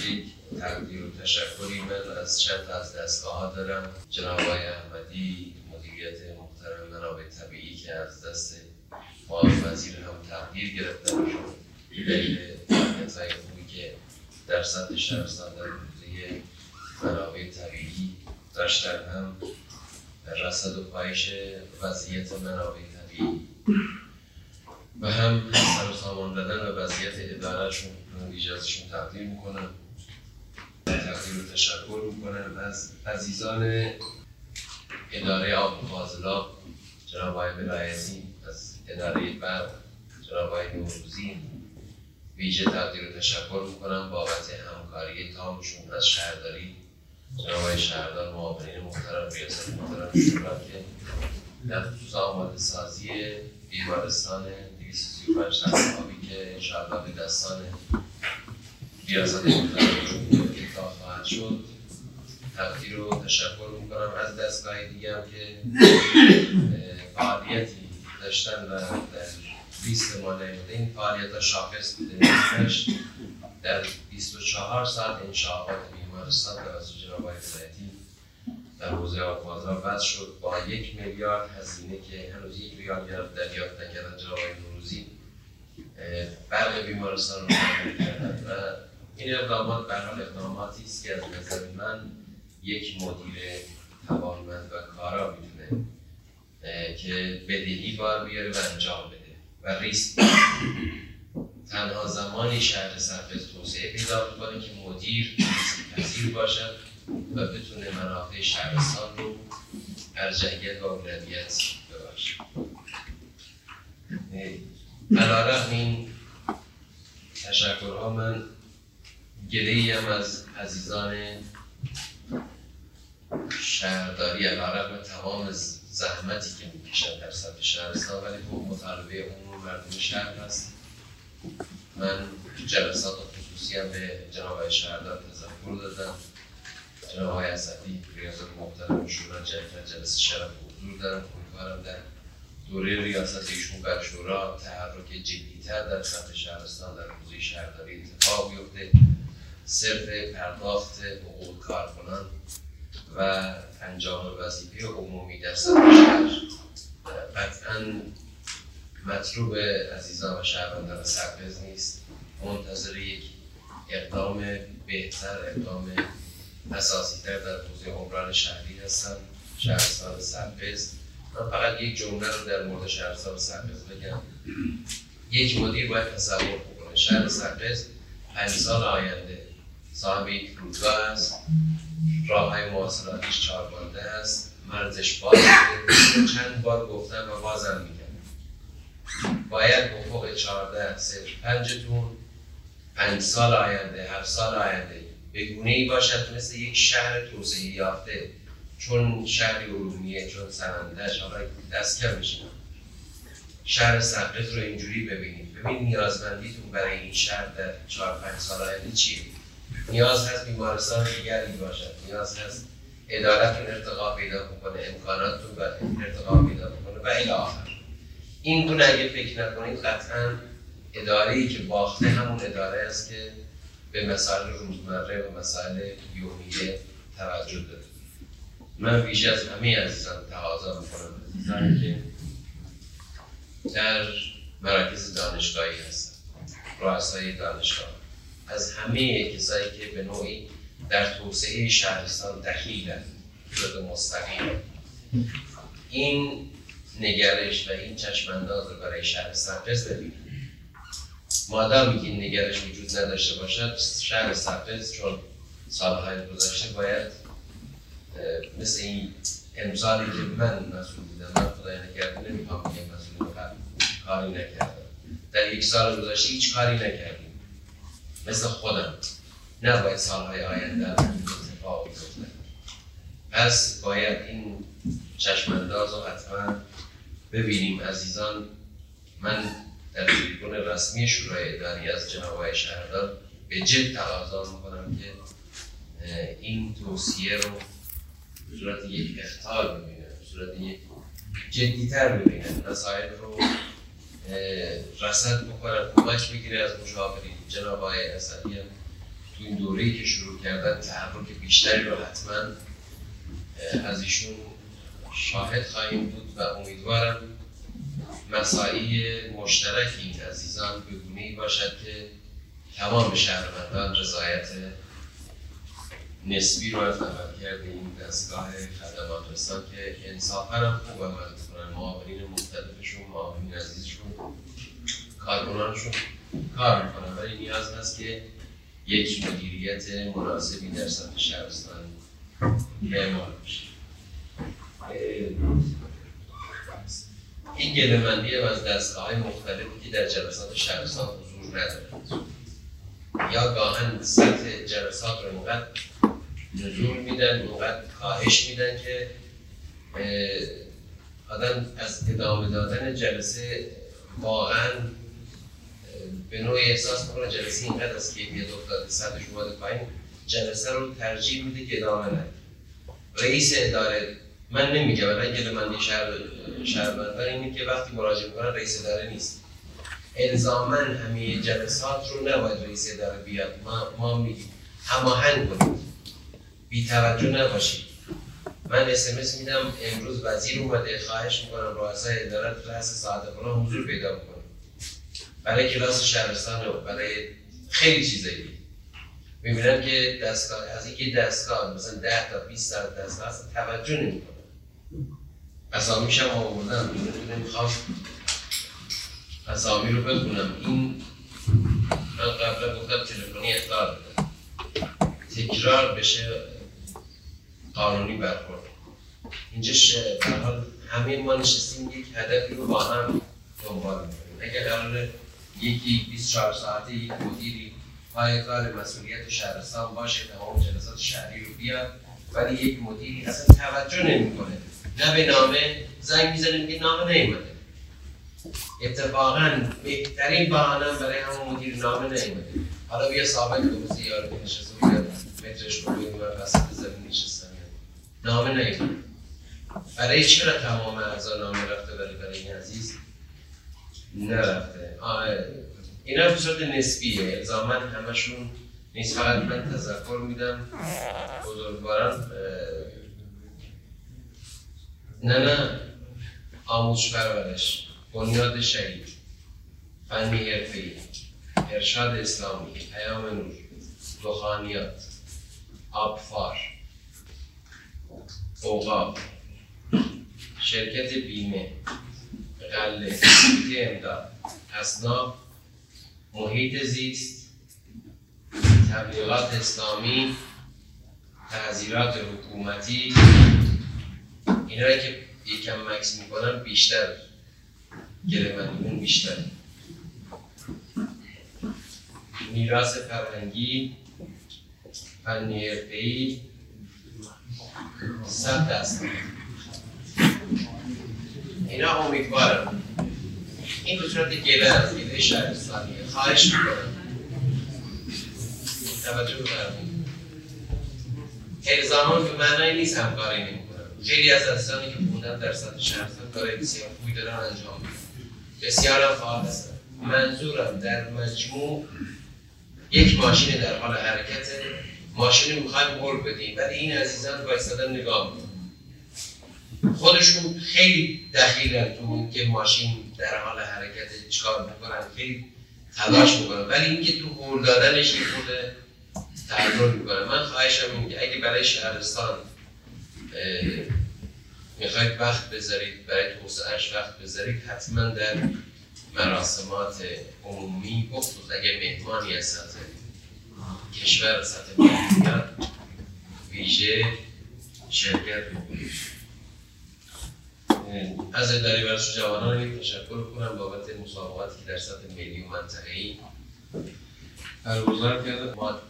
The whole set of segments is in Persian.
یک تقدیر و تشکری من از چند از دستگاه ها دارم. جناب آقای احمدی مدیریت محترم منابع طبیعی که از دست معاون وزیر هم تقدیر گرفتن. دلیل فعالیت های خوبی که در سطح شهرستان در حوزه منابع طبیعی داشتن هم رصد و پایش وضعیت منابع طبیعی. و هم سر و سامان دادن و وضعیت ادارهشون ویژه ازشون تقدیر می‌کنم تقدیر و تشکر می‌کنم. از عزیزان اداره آب و فاضلاب جناب آقای ولایتی از اداره برق جناب آقای نوروزی ویژه تقدیر تشکر می‌کنم. بابت همکاری تامشون از شهرداری جناب آقای شهردار معاونین محترم ریاست محترم شورا که در خصوص آماده سازی بیمارستان 235 تنظامی که انشاءالله به دستان ریاست محترم شد. تقدیر و تشکر می‌کنم. از دستگاه دیگه هم که فعالیتی داشتن و در لیست ما نیمده این فعالیت شاخص بوده. در 24 ساعت انشاءات بیمارستان توسط جناب آقای در حوزه آبازها وضع شد. با یک میلیارد هزینه که هنوز یک ریال دریافت نکردن جناب نوروزی برق بیمارستان رو این اقدامات به حال اقداماتی است که از نظر من یک مدیر توانمند و کارا می‌تونه که بدهی بار بیاره و انجام بده. و ریسک تنها زمانی شهر سرپس توسعه پیدا می‌کنه که مدیر پذیر باشد و بتونه منافع شهرستان رو ارجحیت و اولویت ببخشه. علا این تشکرها من گله هم از عزیزان شهرداری علا تمام زحمتی که می‌کشن در سطح شهرستان ولی خب مطالبه عموم مردم شهر هست من جلسات خصوصی هم به جناب شهردار تذکر دادم. جناب آقای اسدی ریاست محترم شورا جلسه شرف حضور دارم. امیدوارم در دوره ریاست ایشون بر شورا تحرک جدیتر در سطح شهرستان در حوزه شهرداری اتفاق بیفته. صرف پرداخت حقوق کارکنان و انجام وظیفه عمومی در سطح قطعا مطلوب عزیزان و شهروندان سرپز نیست. منتظر یک اقدام بهتر اقدام اساسی تر در حوزه عمران شهری هستم شهرستان سرپز من فقط یک جمله رو در مورد شهرستان سرپز بگم. یک مدیر باید تصور بکنه. شهر سرپز پنج سال آینده. صاحب یک فرودگاه است. راه های مواصلاتیش چاربانده است. مرزش باز چند بار گفتم و بازم میگم باید افق چهارده صفر پنجتون پنج سال آینده هفت سال آینده. به گونه ای باشد مثل یک شهر توسعه یافته. چون شهری ارومیه چون سنندش حالا دست کم میشه شهر سقرت رو اینجوری ببینید. ببین نیازمندیتون برای این شهر در چهار پنج سال آینده چیه؟ نیاز هست بیمارستان دیگری باشد. نیاز هست ادارتون ارتقا پیدا کنه امکاناتتون و ارتقا پیدا کنه و الی آخر. این گونه اگه فکر نکنید قطعا اداره ای که باخته همون اداره است که به مسائل روزمره و مسائل یومیه توجه داره. من بیش از همه عزیزان تقاضا می‌کنم عزیزانی که در مراکز دانشگاهی هستن رؤسای دانشگاه. از همه کسایی که به نوعی در توسعه شهرستان دخیلن شده مستقیم. این نگرش و این چشمانداز رو برای شهر سرپس ببینید. مادامی که این نگرش وجود نداشته باشد شهر سرپس چون سالهای گذشته باید مثل این امسالی که من مسئول بودم من خدای نکرده نمی‌خوام بگم مسئول کاری نکردم. در یک سال گذشته هیچ کاری نکردیم مثل خودم. نباید سالهای آینده اتفاق بیفته. پس باید این چشمانداز رو حتما ببینیم عزیزان. من در تلفن رسمی شورای اداری از جناب آقای شهردار به جد تقاضا می‌کنم که این توصیه رو به صورت یک اختار ببینه به صورت یک جدیتر ببینه. مسائل رو رسد بکنن کمک بگیره از مشاورین جناب آقای اسدی هم تو این دوره‌ای که شروع کردن تحرک بیشتری رو حتما از ایشون شاهد خواهیم بود و امیدوارم مساعی مشترک این عزیزان به گونه باشد که تمام شهروندان رضایت نسبی رو از عمل کرده این دستگاه خدمات رسان که انصافا هم خوب عمل معاونین مختلفشون معاونین عزیزشون کارکنانشون کار می‌کنن. ولی نیاز هست که یک مدیریت مناسبی در سطح شهرستان اعمال بشه. این گلمندی از دستگاه های مختلفی که در جلسات شهرستان حضور ندارد یا گاهن سطح جلسات رو اینقدر نزول میدن اینقدر کاهش میدن که آدم از ادامه دادن جلسه واقعا به نوعی احساس می‌کنه جلسه اینقدر از کیفیت افتاده سطحش اومده پایین. جلسه رو ترجیح میده که ادامه نده رئیس اداره من نمیگم ولی گلمندی شهر شهروندان اینه که وقتی مراجعه می‌کنن رئیس اداره نیست. الزاما همه جلسات رو نباید رئیس اداره بیاد. ما, ما میگیم. هماهنگ کنید. بی توجه نباشید. من اسمس میدم امروز وزیر اومده خواهش می‌کنم رؤسای اداره رأس ساعت فلان حضور پیدا می‌کنه برای کلاس شهرستان و برای خیلی چیزایی. می‌بینم که دستگاه از اینکه دستگاه مثلا 10 تا 20 تا دستگاه اصلا توجه نمی‌کنه. اسامیش هم آوردم می‌خوام اسامی رو بخونم. این من قبلا گفتم تلفنی اختار بده تکرار بشه. قانونی برخورد. اینجا حال همه ما نشستیم یک هدفی رو با هم دنبال می‌کنیم. اگر قرار یکی 24 ساعته یک مدیری پای کار مسئولیت شهرستان باشه تمام جلسات شهری رو بیاد ولی یک مدیری اصلا توجه نمی‌کنه. نه به نامه زنگ می‌زنیم که نامه نیومده. اتفاقا بهترین بهانه برای همون مدیر نامه نیومده. حالا بیا ثابت کن مثل یارو نشسته بود مترش رو بگیم و وسط زمین نشستم نامه نیومده برای چرا تمام اعضا نامه رفته ولی برای این عزیز؟ نرفته. اینا به صورت نسبیه. الزاما همشون نیست. فقط من تذکر میدم. بزرگواران نه نه. آموزش پرورش. بنیاد شهید. فنی حرفه‌ای. ارشاد اسلامی. پیام نور. دخانیات آبفار. اوقاب شرکت بیمه. قله امداد اصناف محیط زیست. تبلیغات اسلامی. تعذیرات حکومتی. اینا که یکم مکس می‌کنم بیشتر. گرمانیمون بیشتر. میراث فرهنگی. فنی حرفه‌ای صد دست اینا امیدوارم. این به صورت گله از گله شهرستانیه خواهش می‌کنم. توجه بفرمایید. الزامان به معنای نیست همکاری نمی‌کنم. خیلی از عزیزانی که خوندن در سطح شهرستان کارهای بسیار خوبی دارن انجام میدن. بسیار هم فعال هستن منظورم در مجموع یک ماشین در حال حرکت. ماشین می‌خوایم هول بدیم. ولی این عزیزان وایستادن نگاه می‌کنن. خودشون خیلی دخیلن تو که ماشین در حال حرکت چکار می‌کنن. خیلی تلاش می‌کنن. ولی اینکه تو هول دادنش یه خود تعرض می‌کنه من خواهشم این که اگه برای شهرستان می‌خواید وقت بذارید برای توسعهش وقت بذارید حتما در مراسمات عمومی بخصوص اگه مهمانی از کشور سطح مهمیت ویژه شرکت از اداره ورزش جوانان تشکر کنم بابت مسابقاتی که در سطح ملی و منطقه‌ای برگزار کرده ما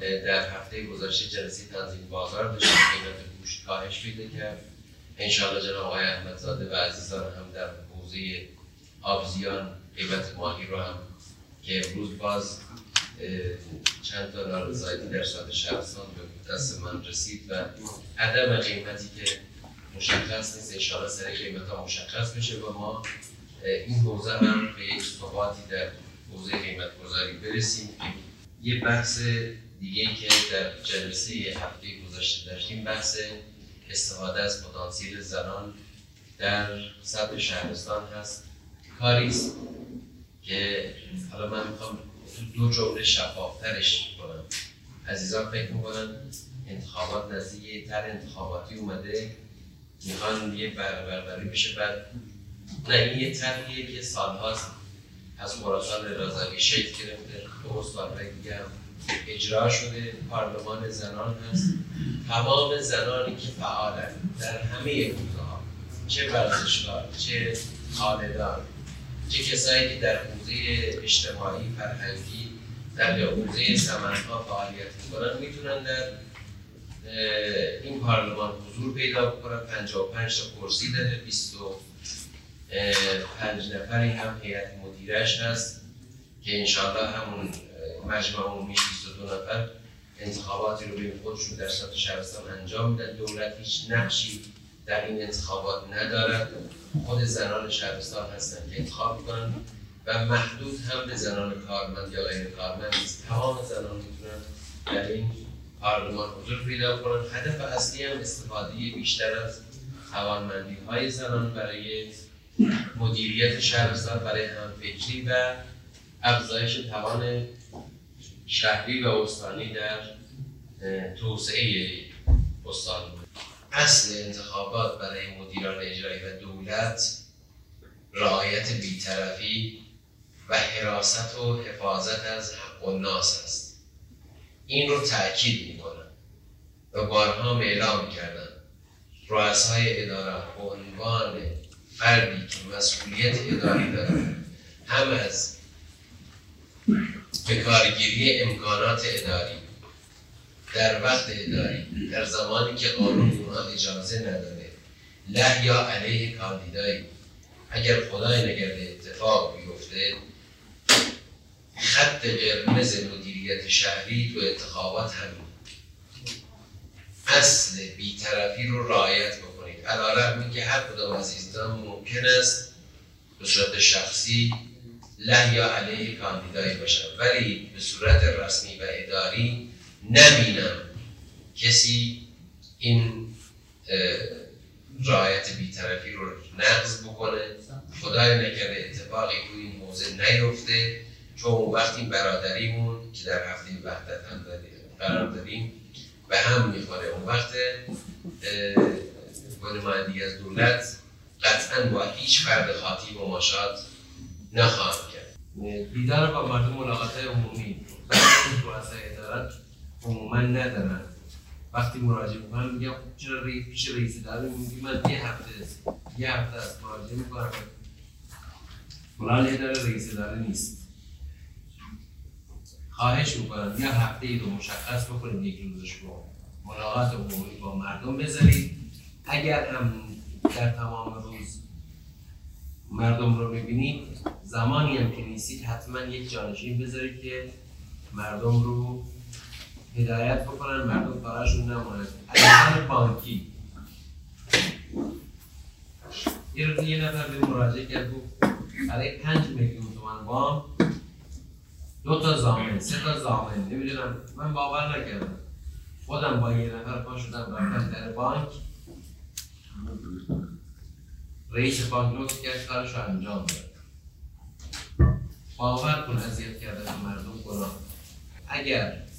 در هفته گذشته جلسه تنظیم بازار داشتیم. قیمت گوشت کاهش پیدا کرد. انشاءالله جناب آقای احمدزاده و عزیزان هم در حوزه آبزیان قیمت ماهی رو هم که امروز باز چند تا نارضایتی در سطح شهرستان به دست من رسید و عدم قیمتی که مشخص نیست انشاءالله سر قیمت ها مشخص بشه و ما این حوزه هم به یک در حوزه قیمت گذاری برسیم. یه بحث دیگه که در جلسه هفته گذشته داشتیم بحث استفاده از پتانسیل زنان در سطح شهرستان هست. کاری است که حالا من می‌خوام دو جمله شفافترش کنم عزیزان فکر می‌کنن انتخابات نزدیک تر انتخاباتی اومده می‌خوان یه بربری بشه بعد نه این یه طرحیه که سالهاست. از خراسان رضایی شکل گرفته دو سال دیگه اجرا شده پارلمان زنان هست. تمام زنانی که فعالن در همه حوزه ها چه ورزشکار چه خاندان چه کسایی که در حوزه اجتماعی فرهنگی در حوزه سمنها فعالیت می‌کنن می‌تونن در این پارلمان حضور پیدا بکنن. 55 تا کرسی داره 25 نفری هم هیئت مدیرش هست که انشاءالله همون مجمع عمومی 22 نفر انتخاباتی رو بین خودشون در سطح شهرستان انجام میدن. دولت هیچ نقشی در این انتخابات ندارد خود زنان شهرستان هستن که انتخاب می‌کنن و محدود هم به زنان کارمند یا غیر کارمند نیست. تمام زنان می‌تونن در این پارلمان حضور پیدا کنن. هدف اصلی هم استفاده بیشتر از توانمندی های زنان برای مدیریت شهرستان برای همفکری و افزایش توان شهری و استانی در توسعه استان. اصل انتخابات برای مدیران اجرایی و دولت رعایت بیطرفی و حراست و حفاظت از حق و ناس است. این رو تاکید می‌کنم و بارها اعلام کردم. رؤسای اداره به عنوان فردی که مسئولیت اداری دارد هم از به کارگیری امکانات اداری در وقت اداری در زمانی که قانون اونها اجازه نداره. له یا علیه کاندیدایی اگر خدای نگرده اتفاق بیفته خط قرمز مدیریت شهری تو انتخابات همین. اصل بیطرفی رو رعایت بکنید. علا که هر کدام از ممکن است به صورت شخصی له یا علیه کاندیدایی باشم ولی به صورت رسمی و اداری نبینم کسی این رعایت بیطرفی رو نقض بکنه. خدای نکرده اتفاقی تو این موضع نیفته چون وقتی برادریمون که در هفته وحدت هم قرار داریم به هم می‌خوره. اون وقت نمایندگی از دولت قطعا با هیچ فرد خاطی مماشات نخواهم دیدار با مردم ملاقات عمومی. رؤسای ادارت. عموما ندارن. وقتی مراجعه می‌کنن میگم خب چرا رئیس پیش رئیس اداره میگی من یه هفته یه هفته از مراجعه می‌کنم. فلان اداره رئیس اداره نیست. خواهش می‌کنم یه هفته ای رو مشخص بکنید یک روزش رو ملاقات عمومی با مردم بذارید. اگر هم در تمام روز مردم رو ببینید زمانی هم که نیستید حتما یک جانشین بذارید که مردم رو هدایت بکنن مردم کارشون نماند از بانکی. یه روز یه نفر به مراجعه کرد گفت برای پنج میلیون تومن وام دو تا زامن سه تا زامن. نمی‌دونم من باور نکردم. خودم با یه نفر پا شدم رفتم در بانک. رئیس بانک لطف کرد کارش رو انجام داد. باور کن اذیت کردن مردم گناه. اگر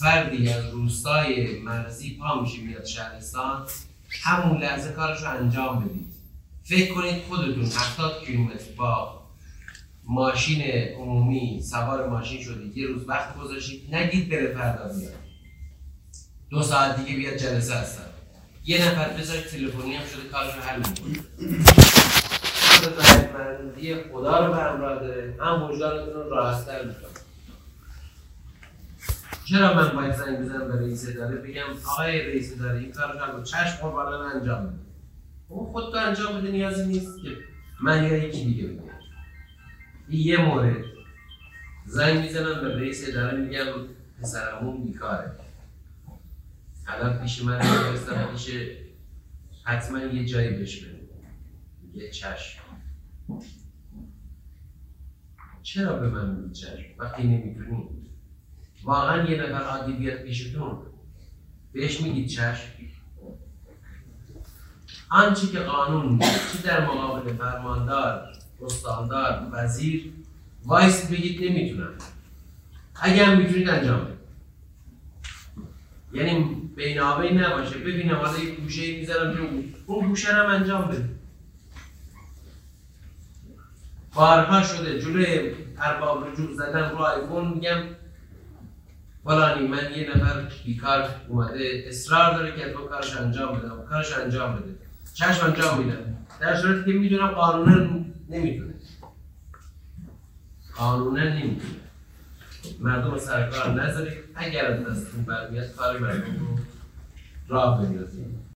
فردی از روستای مرزی پا میشه میاد شهرستان. همون لحظه کارش رو انجام بدید. فکر کنید خودتون 70 کیلومتر با ماشین عمومی سوار ماشین شدید. یه روز وقت گذاشتید نگید بره فردا بیاد. دو ساعت دیگه بیاد جلسه هستن. یه نفر بذارید تلفنی هم شده کارش رو حل می‌کنه. مندی خدا رو به همراه داره هم وجدانتون رو راحتتر می‌کنه چرا من باید زنگ بزنم به رئیس اداره؟ بگم آقای رئیس اداره این کار رو چشم قربانا انجام بده. اون خود تو انجام بده نیازی نیست که. من یا یکی دیگه بگم. یه مورد. زنگ می‌زنم به رئیس اداره میگم پسرمون بیکاره. الان پیش من نمیرستم پیش حتما یه جایی بهش بده. یه چشم. چرا به من میگید چشم؟ وقتی نمی‌تونی واقعا یه نفر عادی بیاد پیشتون بهش میگید چشم. آنچه که قانون چه در مقابل فرماندار استاندار وزیر وایس بگید نمی‌تونم. هم می‌تونید انجام بدید. یعنی بینابین نباشه. ببینم حالا یه گوشه می‌ذارم رو اون گوشه هم انجام بده بارها شده جلوی ارباب رجوع زدن رو آیفون میگم. فلانی من یه نفر بیکار اومده اصرار داره که تو کارش انجام بدم کارش انجام بده. چشم انجام میدم در صورتی که می‌دونم قانونا نمی‌تونه قانونا نمی‌تونه مردم سرکار نذارید اگر از دستتون برمیاد کار مردم رو راه بندازید